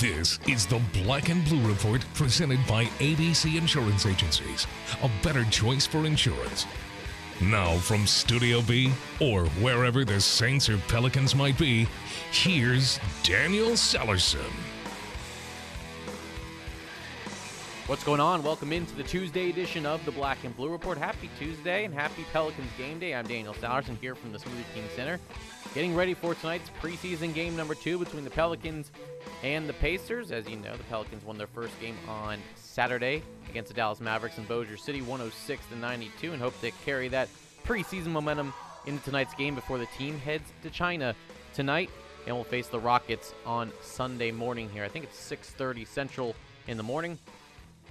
This is the Black and Blue Report presented by ABC Insurance Agencies. A better choice for insurance. Now, from Studio B, or wherever the Saints or Pelicans might be, here's Daniel Sallerson. What's going on? Welcome into the Tuesday edition of the Black and Blue Report. Happy Tuesday and happy Pelicans game day. I'm Daniel Sallerson here from the Smoothie King Center. Getting ready for tonight's preseason game number two between the Pelicans and the Pacers. As you know, the Pelicans won their first game on Saturday against the Dallas Mavericks in Bossier City, 106 to 92, and hope to carry that preseason momentum into tonight's game before the team heads to China tonight and will face the Rockets on Sunday morning here. I think it's 6:30 Central in the morning.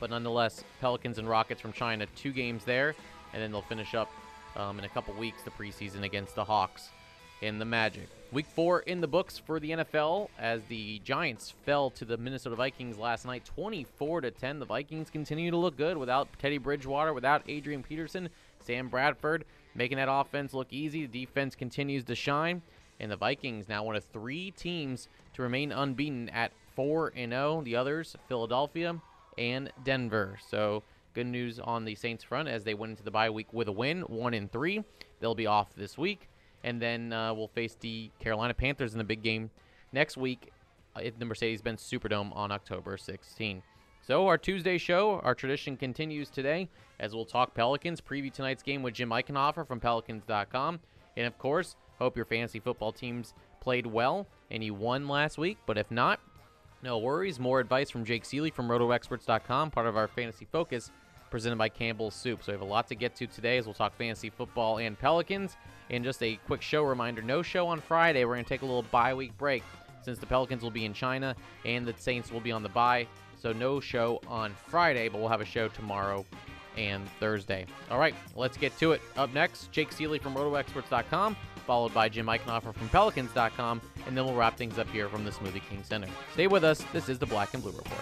But nonetheless, Pelicans and Rockets from China, two games there, and then they'll finish up um, in a couple weeks the preseason against the Hawks and the Magic. Week four in the books for the NFL as the Giants fell to the Minnesota Vikings last night, 24 to 10. The Vikings continue to look good without Teddy Bridgewater, without Adrian Peterson, Sam Bradford making that offense look easy. The defense continues to shine, and the Vikings now one of three teams to remain unbeaten at 4 and 0. The others, Philadelphia, and Denver. So good news on the Saints front as they went into the bye week with a win, one in three. They'll be off this week, and then uh, we'll face the Carolina Panthers in the big game next week at the Mercedes-Benz Superdome on October 16. So our Tuesday show, our tradition continues today as we'll talk Pelicans, preview tonight's game with Jim Eichenhofer from Pelicans.com, and of course, hope your fantasy football teams played well and you won last week. But if not, no worries. More advice from Jake Ciely from RotoExperts.com, part of our Fantasy Focus, presented by Campbell's Soup. So we have a lot to get to today as we'll talk fantasy football and Pelicans. And just a quick show reminder no show on Friday. We're going to take a little bye week break since the Pelicans will be in China and the Saints will be on the bye. So no show on Friday, but we'll have a show tomorrow and Thursday. All right, let's get to it. Up next, Jake Ciely from RotoExperts.com followed by Jim Eichenhofer from Pelicans.com, and then we'll wrap things up here from the Smoothie King Center. Stay with us. This is the Black and Blue Report.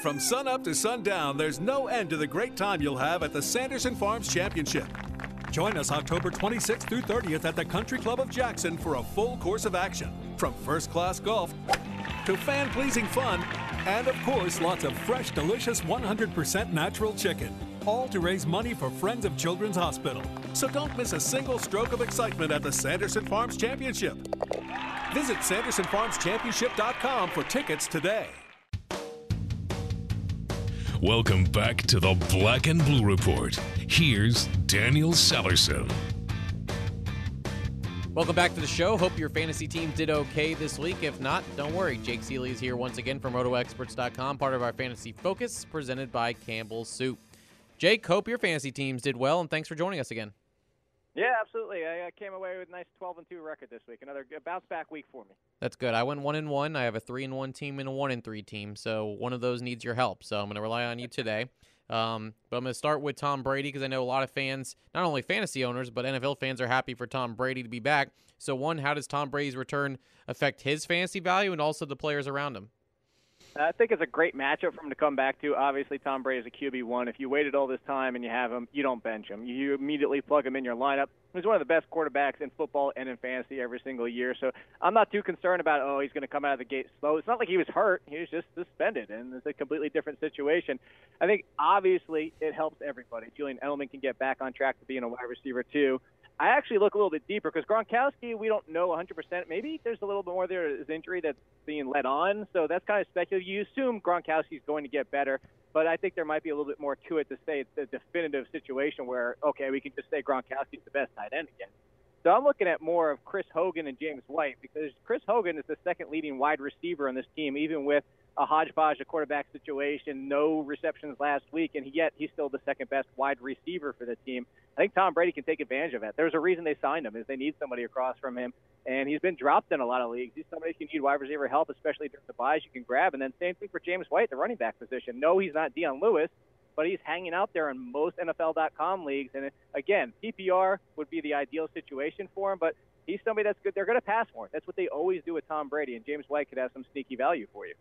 From sunup to sundown, there's no end to the great time you'll have at the Sanderson Farms Championship. Join us October 26th through 30th at the Country Club of Jackson for a full course of action. From first class golf to fan pleasing fun, and of course, lots of fresh, delicious 100% natural chicken. All to raise money for Friends of Children's Hospital. So don't miss a single stroke of excitement at the Sanderson Farms Championship. Visit SandersonFarmsChampionship.com for tickets today. Welcome back to the Black and Blue Report. Here's Daniel Sallerson. Welcome back to the show. Hope your fantasy team did okay this week. If not, don't worry. Jake Ciely is here once again from RotoExperts.com, part of our Fantasy Focus, presented by Campbell's Soup. Jake, hope your fantasy teams did well, and thanks for joining us again. Yeah, absolutely. I, I came away with a nice 12 and 2 record this week. Another bounce back week for me. That's good. I went one and one. I have a three and one team and a one and three team. So one of those needs your help. So I'm going to rely on you today. Um, but I'm going to start with Tom Brady because I know a lot of fans, not only fantasy owners, but NFL fans are happy for Tom Brady to be back. So, one, how does Tom Brady's return affect his fantasy value and also the players around him? Uh, I think it's a great matchup for him to come back to. Obviously, Tom Brady is a QB one. If you waited all this time and you have him, you don't bench him. You immediately plug him in your lineup. He's one of the best quarterbacks in football and in fantasy every single year. So I'm not too concerned about oh he's going to come out of the gate slow. It's not like he was hurt. He was just suspended, and it's a completely different situation. I think obviously it helps everybody. Julian Edelman can get back on track to being a wide receiver too. I actually look a little bit deeper because Gronkowski, we don't know 100%. Maybe there's a little bit more there is injury that's being led on. So that's kind of speculative. You assume Gronkowski's going to get better, but I think there might be a little bit more to it to say it's a definitive situation where, okay, we can just say Gronkowski's the best tight end again. So I'm looking at more of Chris Hogan and James White because Chris Hogan is the second leading wide receiver on this team, even with a hodgepodge of quarterback situation, no receptions last week, and yet he's still the second best wide receiver for the team. I think Tom Brady can take advantage of that. There's a reason they signed him is they need somebody across from him, and he's been dropped in a lot of leagues. He's somebody who can need wide receiver help, especially during the byes you can grab. And then same thing for James White, the running back position. No, he's not Dion Lewis, but he's hanging out there in most NFL.com leagues. And again, PPR would be the ideal situation for him, but he's somebody that's good. They're going to pass more. That's what they always do with Tom Brady, and James White could have some sneaky value for you.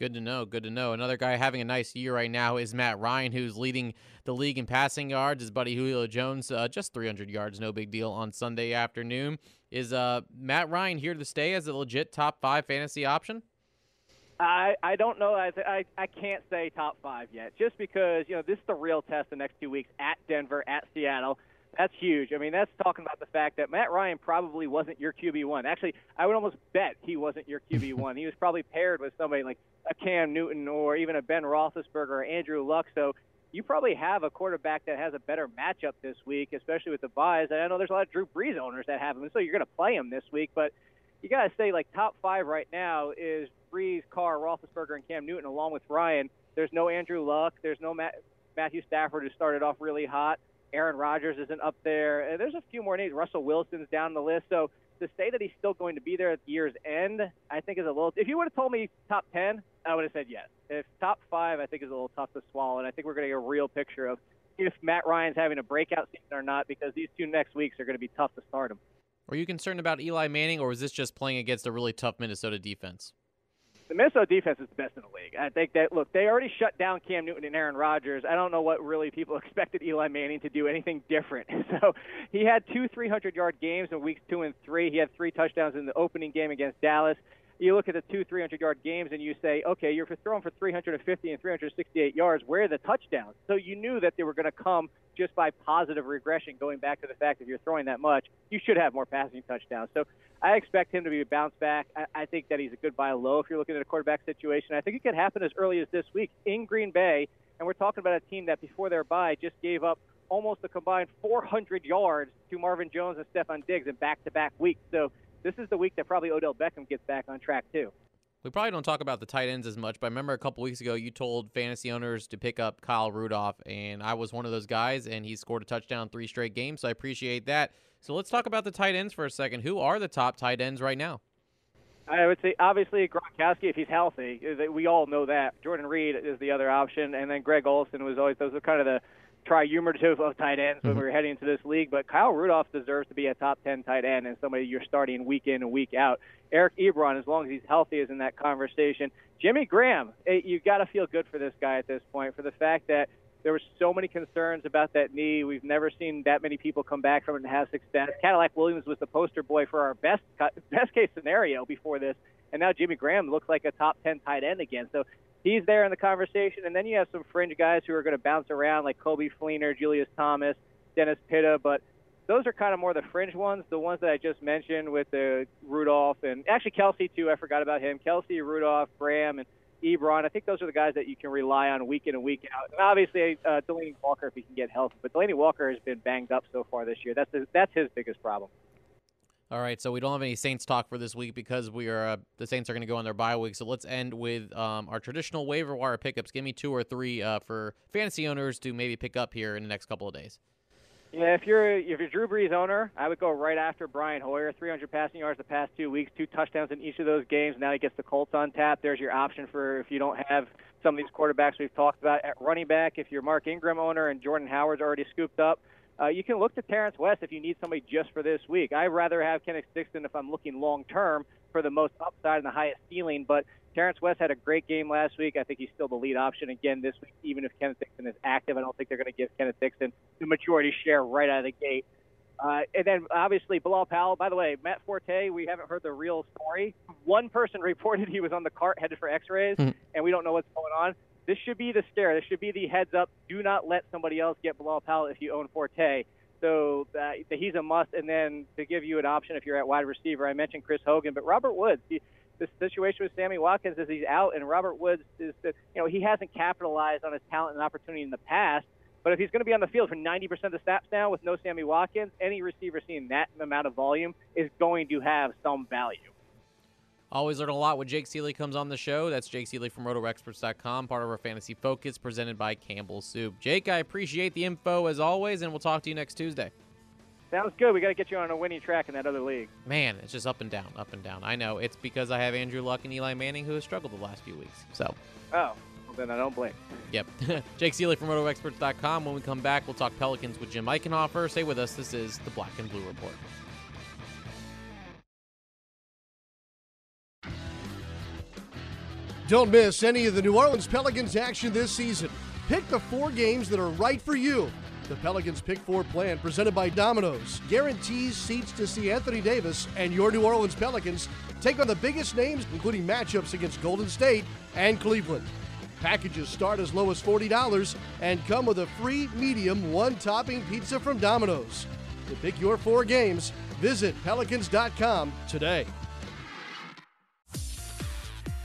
Good to know. Good to know. Another guy having a nice year right now is Matt Ryan, who's leading the league in passing yards. His buddy Julio Jones, uh, just 300 yards, no big deal on Sunday afternoon. Is uh, Matt Ryan here to stay as a legit top five fantasy option? I, I don't know. I, I I can't say top five yet, just because you know this is the real test the next two weeks at Denver, at Seattle. That's huge. I mean, that's talking about the fact that Matt Ryan probably wasn't your QB one. Actually, I would almost bet he wasn't your QB one. he was probably paired with somebody like a Cam Newton or even a Ben Roethlisberger or Andrew Luck. So you probably have a quarterback that has a better matchup this week, especially with the byes. And I know there's a lot of Drew Brees owners that have him, so you're going to play him this week. But you got to say, like, top five right now is Brees, Carr, Roethlisberger, and Cam Newton, along with Ryan. There's no Andrew Luck. There's no Matt, Matthew Stafford, who started off really hot. Aaron Rodgers isn't up there. And there's a few more names. Russell Wilson's down the list. So to say that he's still going to be there at the year's end, I think is a little. If you would have told me top ten, I would have said yes. If top five, I think is a little tough to swallow, and I think we're going to get a real picture of if Matt Ryan's having a breakout season or not, because these two next weeks are going to be tough to start him. Are you concerned about Eli Manning, or was this just playing against a really tough Minnesota defense? The Minnesota defense is the best in the league. I think that look, they already shut down Cam Newton and Aaron Rodgers. I don't know what really people expected Eli Manning to do anything different. So he had two 300-yard games in weeks two and three. He had three touchdowns in the opening game against Dallas. You look at the two 300-yard games and you say, okay, you're throwing for 350 and 368 yards. Where are the touchdowns? So you knew that they were going to come just by positive regression, going back to the fact that you're throwing that much, you should have more passing touchdowns. So I expect him to be a bounce back. I, I think that he's a good buy low if you're looking at a quarterback situation. I think it could happen as early as this week in Green Bay. And we're talking about a team that before their bye just gave up almost a combined 400 yards to Marvin Jones and Stefon Diggs in back-to-back weeks. So this is the week that probably Odell Beckham gets back on track too. We probably don't talk about the tight ends as much, but I remember a couple weeks ago you told fantasy owners to pick up Kyle Rudolph, and I was one of those guys, and he scored a touchdown three straight games, so I appreciate that. So let's talk about the tight ends for a second. Who are the top tight ends right now? I would say obviously Gronkowski if he's healthy. We all know that. Jordan Reed is the other option, and then Greg Olsen was always those are kind of the triumvirative of tight ends when mm-hmm. we were heading into this league. But Kyle Rudolph deserves to be a top 10 tight end and somebody you're starting week in and week out. Eric Ebron, as long as he's healthy, is in that conversation. Jimmy Graham, eh, you got to feel good for this guy at this point for the fact that there were so many concerns about that knee. We've never seen that many people come back from it and have success. Cadillac Williams was the poster boy for our best best case scenario before this, and now Jimmy Graham looks like a top 10 tight end again. So he's there in the conversation. And then you have some fringe guys who are going to bounce around, like Coby Fleener, Julius Thomas, Dennis Pitta. But those are kind of more the fringe ones. The ones that I just mentioned with the Rudolph and actually Kelce too. I forgot about him. Kelce, Rudolph, Graham, and Ebron. I think those are the guys that you can rely on week in and week out. And obviously, uh, Delanie Walker if he can get healthy. But Delanie Walker has been banged up so far this year. That's his, that's his biggest problem. All right, so we don't have any Saints talk for this week because we are uh, the Saints are going to go on their bye week. So let's end with um, our traditional waiver wire pickups. Give me two or three uh, for fantasy owners to maybe pick up here in the next couple of days. Yeah, if you're if you're Drew Brees owner, I would go right after Brian Hoyer. 300 passing yards the past two weeks, two touchdowns in each of those games. Now he gets the Colts on tap. There's your option for if you don't have some of these quarterbacks we've talked about at running back. If you're Mark Ingram owner and Jordan Howard's already scooped up, uh, you can look to Terrence West if you need somebody just for this week. I'd rather have Kenneth Dixon if I'm looking long term for the most upside and the highest ceiling. But Terrence West had a great game last week. I think he's still the lead option again this week, even if Kenneth Dixon is active. I don't think they're going to give Kenneth Dixon the majority share right out of the gate. Uh, and then obviously Bilal Powell. By the way, Matt Forte, we haven't heard the real story. One person reported he was on the cart headed for X-rays, mm-hmm. and we don't know what's going on. This should be the scare. This should be the heads up. Do not let somebody else get Bilal Powell if you own Forte. So that he's a must. And then to give you an option if you're at wide receiver, I mentioned Chris Hogan, but Robert Woods. He, the situation with Sammy Watkins is he's out, and Robert Woods is that you know he hasn't capitalized on his talent and opportunity in the past. But if he's going to be on the field for 90% of the snaps now with no Sammy Watkins, any receiver seeing that amount of volume is going to have some value. Always learn a lot when Jake Ciely comes on the show. That's Jake Ciely from RotoExperts.com, part of our Fantasy Focus presented by Campbell Soup. Jake, I appreciate the info as always, and we'll talk to you next Tuesday. Sounds good. We got to get you on a winning track in that other league. Man, it's just up and down, up and down. I know. It's because I have Andrew Luck and Eli Manning who have struggled the last few weeks. So. Oh, well, then I don't blame. Yep. Jake Ciely from RotoExperts.com. When we come back, we'll talk Pelicans with Jim Eichenhofer. Stay with us. This is the Black and Blue Report. Don't miss any of the New Orleans Pelicans action this season. Pick the four games that are right for you. The Pelicans Pick Four plan, presented by Domino's, guarantees seats to see Anthony Davis and your New Orleans Pelicans take on the biggest names, including matchups against Golden State and Cleveland. Packages start as low as $40 and come with a free medium one topping pizza from Domino's. To pick your four games, visit Pelicans.com today.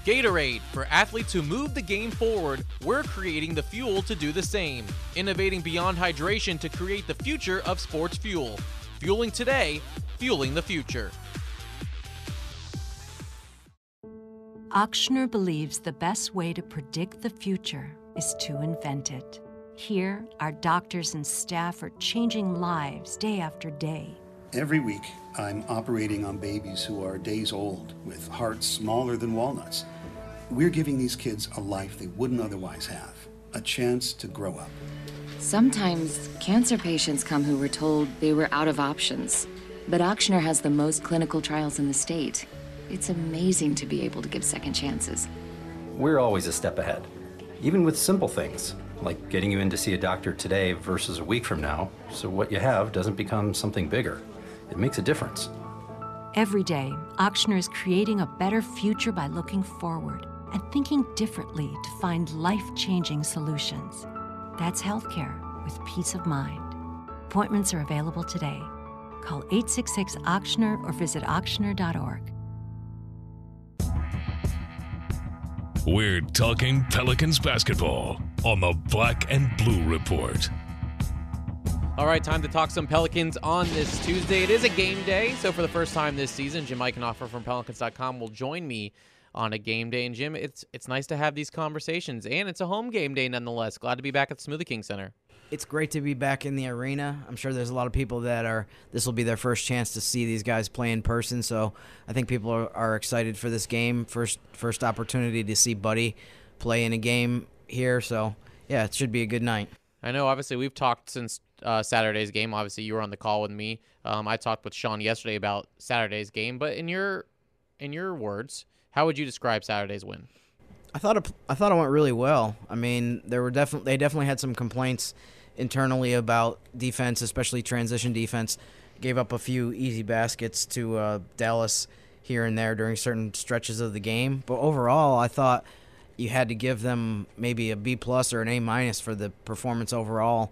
Gatorade. For athletes who move the game forward, we're creating the fuel to do the same. Innovating beyond hydration to create the future of sports fuel. Fueling today, fueling the future. Ochsner believes the best way to predict the future is to invent it. Here, our doctors and staff are changing lives day after day. Every week, I'm operating on babies who are days old with hearts smaller than walnuts. We're giving these kids a life they wouldn't otherwise have, a chance to grow up. Sometimes cancer patients come who were told they were out of options. But Ochsner has the most clinical trials in the state. It's amazing to be able to give second chances. We're always a step ahead, even with simple things like getting you in to see a doctor today versus a week from now, so what you have doesn't become something bigger. It makes a difference. Every day, Ochsner is creating a better future by looking forward and thinking differently to find life changing solutions. That's healthcare with peace of mind. Appointments are available today. Call 866 Ochsner or visit ochsner.org. We're talking Pelicans basketball on the Black and Blue Report. All right, time to talk some Pelicans on this Tuesday. It is a game day, so for the first time this season, Jim Eichenhofer from Pelicans.com will join me on a game day. And Jim, it's it's nice to have these conversations, and it's a home game day nonetheless. Glad to be back at the Smoothie King Center. It's great to be back in the arena. I'm sure there's a lot of people that are. This will be their first chance to see these guys play in person. So I think people are, are excited for this game. First first opportunity to see Buddy play in a game here. So yeah, it should be a good night. I know. Obviously, we've talked since uh, Saturday's game. Obviously, you were on the call with me. Um, I talked with Sean yesterday about Saturday's game. But in your in your words, how would you describe Saturday's win? I thought it, I thought it went really well. I mean, there were definitely they definitely had some complaints internally about defense, especially transition defense. Gave up a few easy baskets to uh, Dallas here and there during certain stretches of the game, but overall, I thought you had to give them maybe a B plus or an A minus for the performance overall.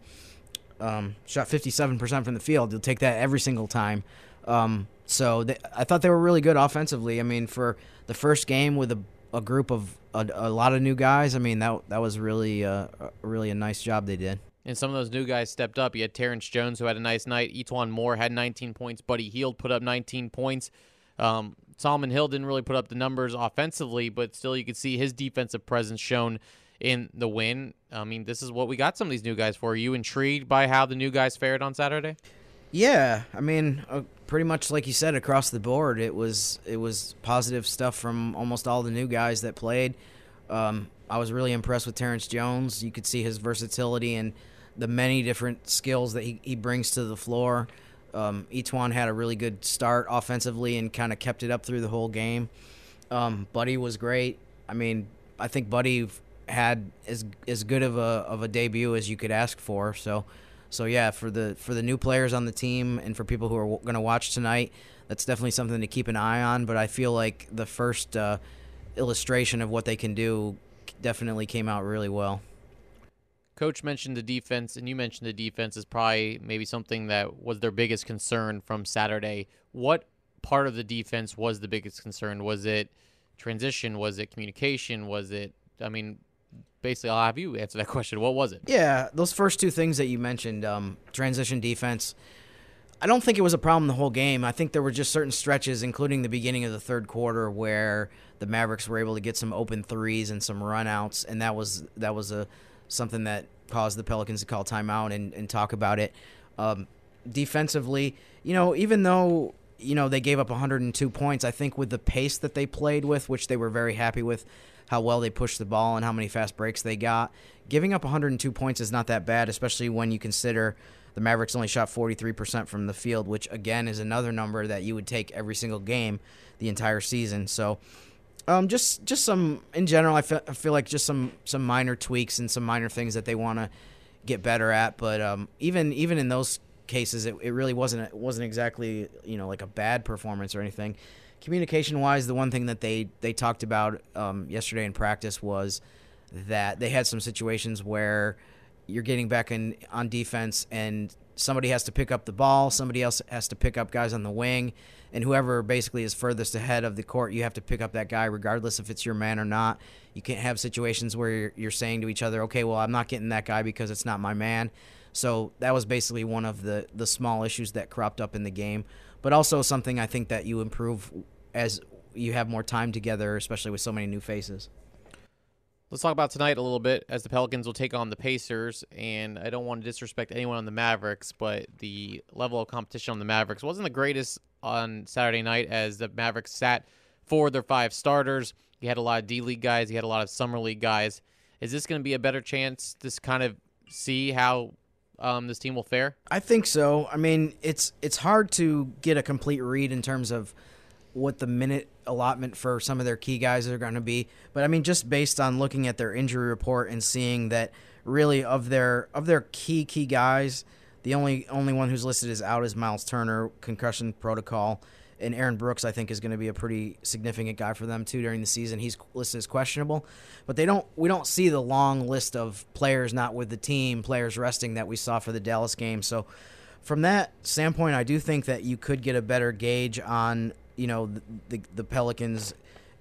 Um, shot 57% from the field. You'll take that every single time. Um, so they, I thought they were really good offensively. I mean, for the first game with a, a group of a, a lot of new guys, I mean that that was really uh, really a nice job they did. And some of those new guys stepped up. You had Terrence Jones, who had a nice night. E'Twaun Moore had 19 points. Buddy Hield put up 19 points. Um, Solomon Hill didn't really put up the numbers offensively, but still you could see his defensive presence shown in the win. I mean, this is what we got some of these new guys for. Are you intrigued by how the new guys fared on Saturday? Yeah, I mean, uh, pretty much like you said, across the board, it was it was positive stuff from almost all the new guys that played. Um, I was really impressed with Terrence Jones. You could see his versatility and the many different skills that he, he brings to the floor. Um, had a really good start offensively and kind of kept it up through the whole game. Um, Buddy was great. I mean, I think Buddy had as as good of a of a debut as you could ask for. So, so yeah, for the for the new players on the team and for people who are going to watch tonight, that's definitely something to keep an eye on. But I feel like the first uh, illustration of what they can do definitely came out really well. Coach mentioned the defense, and you mentioned the defense is probably maybe something that was their biggest concern from Saturday. What part of the defense was the biggest concern? Was it transition? Was it communication? Was it, I mean, basically, I'll have you answer that question. What was it? Yeah, those first two things that you mentioned, um, transition defense. I don't think it was a problem the whole game. I think there were just certain stretches, including the beginning of the third quarter, where the Mavericks were able to get some open threes and some runouts, and that was that was a something that caused the Pelicans to call timeout and, and talk about it. Um, defensively, you know, even though you know they gave up 102 points, I think with the pace that they played with, which they were very happy with, how well they pushed the ball and how many fast breaks they got. Giving up 102 points is not that bad, especially when you consider the Mavericks only shot 43% from the field, which again is another number that you would take every single game the entire season. So, um, just just some in general, I feel, I feel like just some some minor tweaks and some minor things that they want to get better at. But um, even even in those cases, it, it really wasn't it wasn't exactly you know like a bad performance or anything communication wise, the one thing that they they talked about um, yesterday in practice was that they had some situations where you're getting back in on defense and somebody has to pick up the ball, somebody else has to pick up guys on the wing, and whoever basically is furthest ahead of the court, you have to pick up that guy regardless if it's your man or not. You can't have situations where you're, you're saying to each other, "Okay, well, I'm not getting that guy because it's not my man." So that was basically one of the the small issues that cropped up in the game, but also something I think that you improve as you have more time together, especially with so many new faces. Let's talk about tonight a little bit as the Pelicans will take on the Pacers. And I don't want to disrespect anyone on the Mavericks, but the level of competition on the Mavericks wasn't the greatest on Saturday night as the Mavericks sat for their five starters. You had a lot of D League guys, you had a lot of Summer League guys. Is this going to be a better chance to kind of see how um, this team will fare? I think so. I mean, it's it's hard to get a complete read in terms of what the minute allotment for some of their key guys are going to be. But I mean, just based on looking at their injury report and seeing that really of their of their key key guys, the only only one who's listed as out is Myles Turner, concussion protocol, and Aaron Brooks. I think is going to be a pretty significant guy for them too during the season. He's listed as questionable, but they don't we don't see the long list of players not with the team, players resting that we saw for the Dallas game. So. From that standpoint, I do think that you could get a better gauge on you know the, the, the Pelicans,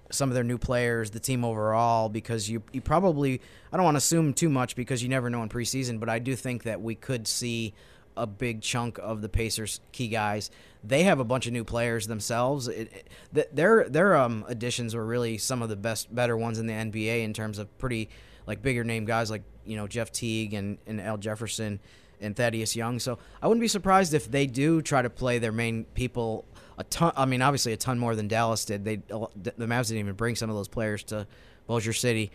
some of their new players, the team overall, because you you probably I don't want to assume too much because you never know in preseason, but I do think that we could see a big chunk of the Pacers key guys. They have a bunch of new players themselves. It, it, their their um, additions were really some of the best, better ones in the NBA in terms of pretty like bigger name guys like you know Jeff Teague and and Al Jefferson and Thaddeus Young. So I wouldn't be surprised if they do try to play their main people a ton. I mean, obviously a ton more than Dallas did. They the Mavs didn't even bring some of those players to Bossier City,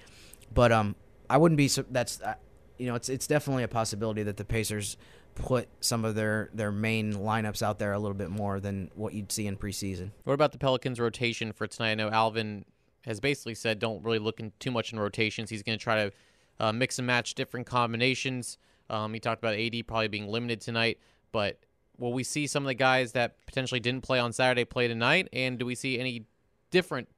but um, I wouldn't be. That's uh, you know, it's it's definitely a possibility that the Pacers put some of their their main lineups out there a little bit more than what you'd see in preseason. What about the Pelicans' rotation for tonight? I know Alvin has basically said don't really look in too much in rotations. He's going to try to uh, mix and match different combinations. Um, he talked about AD probably being limited tonight, but will we see some of the guys that potentially didn't play on Saturday play tonight? And do we see any different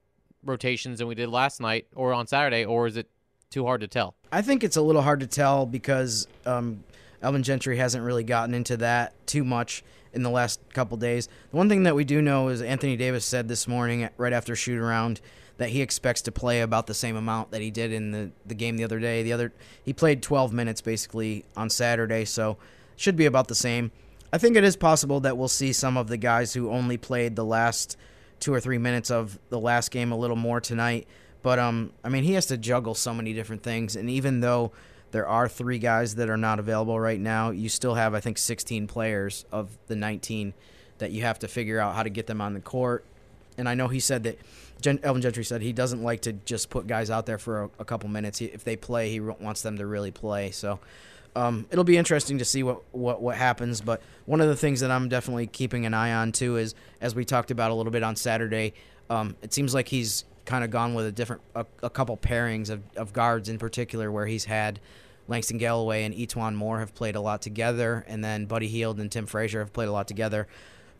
rotations than we did last night or on Saturday, or is it too hard to tell? I think it's a little hard to tell because um, Alvin Gentry hasn't really gotten into that too much in the last couple days. The one thing that we do know is Anthony Davis said this morning, right after shoot around, that he expects to play about the same amount that he did in the, the game the other day. The other he played 12 minutes basically on Saturday, so should be about the same. I think it is possible that we'll see some of the guys who only played the last two or three minutes of the last game a little more tonight. But um, I mean, he has to juggle so many different things, and even though there are three guys that are not available right now, you still have I think 16 players of the 19 that you have to figure out how to get them on the court. And I know he said that Gen- Alvin Gentry said he doesn't like to just put guys out there for a, a couple minutes. He, if they play, he wants them to really play. So um, it'll be interesting to see what, what, what happens. But one of the things that I'm definitely keeping an eye on too is, as we talked about a little bit on Saturday, um, it seems like he's kind of gone with a different, a, a couple pairings of, of guards in particular, where he's had Langston Galloway and E'Twaun Moore have played a lot together, and then Buddy Hield and Tim Frazier have played a lot together.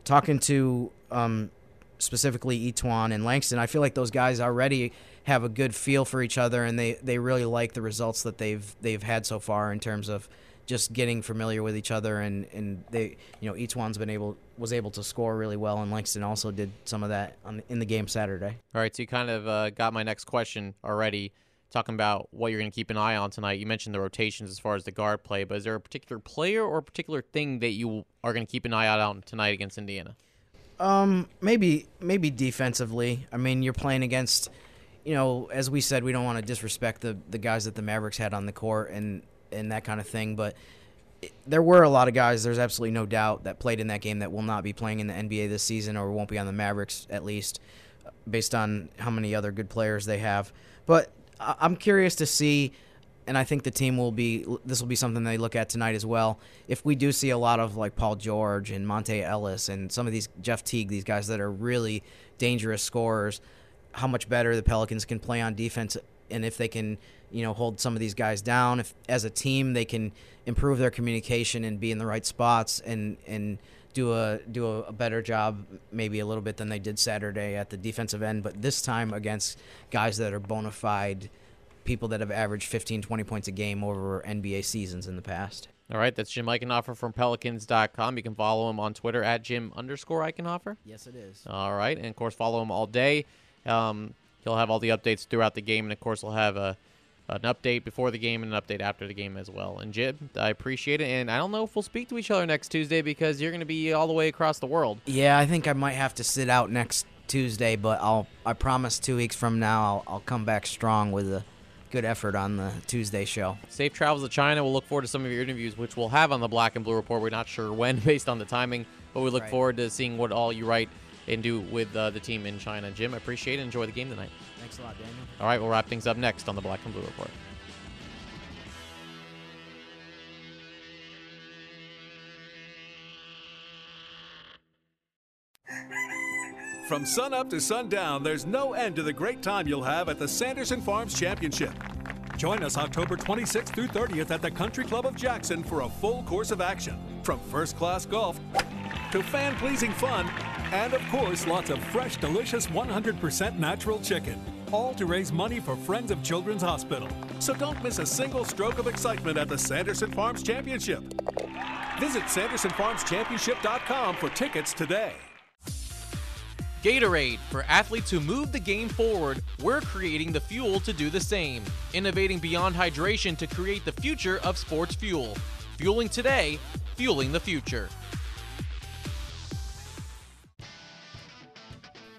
Talking to um, specifically E'Twaun and Langston. I feel like those guys already have a good feel for each other, and they, they really like the results that they've they've had so far in terms of just getting familiar with each other. And, and they you know E'Twaun's been able was able to score really well, and Langston also did some of that on, in the game Saturday. All right, so you kind of uh, got my next question already talking about what you're going to keep an eye on tonight. You mentioned the rotations as far as the guard play, but is there a particular player or a particular thing that you are going to keep an eye out on tonight against Indiana? Um, maybe maybe defensively. I mean, you're playing against, you know, as we said, we don't want to disrespect the the guys that the Mavericks had on the court and and that kind of thing, but it, there were a lot of guys. There's absolutely no doubt that played in that game that will not be playing in the NBA this season or won't be on the Mavericks at least, based on how many other good players they have. But I'm curious to see and I think the team will be. This will be something they look at tonight as well. If we do see a lot of like Paul George and Monta Ellis and some of these Jeff Teague, these guys that are really dangerous scorers, how much better the Pelicans can play on defense, and if they can, you know, hold some of these guys down. If as a team they can improve their communication and be in the right spots and and do a do a, a, better job maybe a little bit than they did Saturday at the defensive end but this time against guys that are bona fide people that have averaged 15, 20 points a game over NBA seasons in the past. All right, that's Jim Eichenhofer from Pelicans.com. You can follow him on Twitter at Jim underscore Eichenhofer. Yes, it is. All right, and of course, follow him all day. Um, he'll have all the updates throughout the game, and of course, he'll have a an update before the game and an update after the game as well. And Jim, I appreciate it. And I don't know if we'll speak to each other next Tuesday because you're going to be all the way across the world. Yeah, I think I might have to sit out next Tuesday, but I'll I promise two weeks from now I'll, I'll come back strong with a good effort on the Tuesday show. Safe travels to China. We'll look forward to some of your interviews, which we'll have on the Black and Blue Report. We're not sure when, based on the timing, but we look right. forward to seeing what all you write and do with uh, the team in China. Jim, I appreciate it. Enjoy the game tonight. Thanks a lot, Daniel. All right, we'll wrap things up next on the Black and Blue Report. From sunup to sundown, there's no end to the great time you'll have at the Sanderson Farms Championship. Join us October 26th through 30th at the Country Club of Jackson for a full course of action. From first class golf to fan pleasing fun, and of course, lots of fresh, delicious 100% natural chicken. All to raise money for Friends of Children's Hospital. So don't miss a single stroke of excitement at the Sanderson Farms Championship. Visit SandersonFarmsChampionship.com for tickets today. Gatorade. For athletes who move the game forward, we're creating the fuel to do the same. Innovating beyond hydration to create the future of sports fuel. Fueling today, fueling the future.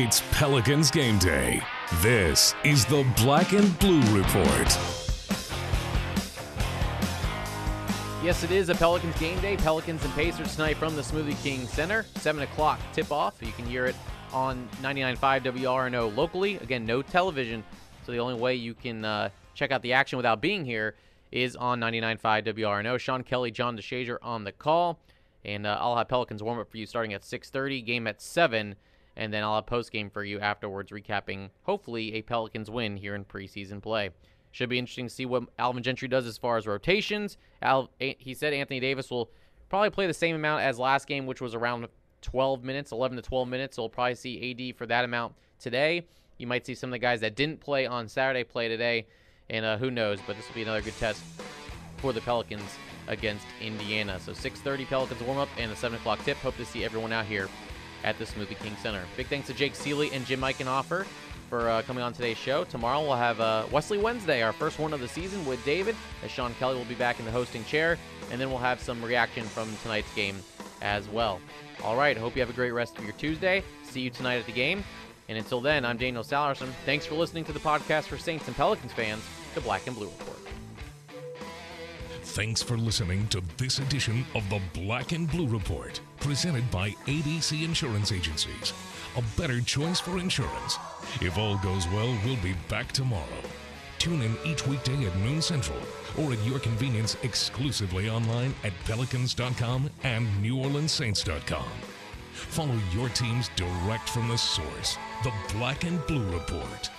It's Pelicans game day. This is the Black and Blue Report. Yes, it is a Pelicans game day. Pelicans and Pacers tonight from the Smoothie King Center. 7 o'clock tip off. You can hear it on 99.5 WRNO locally. Again, no television, so the only way you can uh, check out the action without being here is on 99.5 WRNO. Sean Kelley, John DeShazier on the call, and uh, I'll have Pelicans warm up for you starting at 6:30, game at 7, and then I'll have post game for you afterwards, recapping hopefully a Pelicans win here in preseason play. Should be interesting to see what Alvin Gentry does as far as rotations. Al, he said Anthony Davis will probably play the same amount as last game, which was around 12 minutes, 11 to 12 minutes. So we'll probably see AD for that amount today. You might see some of the guys that didn't play on Saturday play today, and uh, who knows? But this will be another good test for the Pelicans against Indiana. So 6:30 Pelicans warm up and a 7 o'clock tip. Hope to see everyone out here at the Smoothie King Center. Big thanks to Jake Ciely and Jim Eichenhofer for uh, coming on today's show. Tomorrow we'll have uh, Wesley Wednesday, our first one of the season with David, as Sean Kelley will be back in the hosting chair, and then we'll have some reaction from tonight's game as well. All right, hope you have a great rest of your Tuesday. See you tonight at the game. And until then, I'm Daniel Sallerson. Thanks for listening to the podcast for Saints and Pelicans fans, the Black and Blue Report. Thanks for listening to this edition of the Black and Blue Report. Presented by ABC Insurance Agencies. A better choice for insurance. If all goes well, we'll be back tomorrow. Tune in each weekday at noon central or at your convenience exclusively online at pelicans.com and neworleanssaints.com. Follow your teams direct from the source, the Black and Blue Report.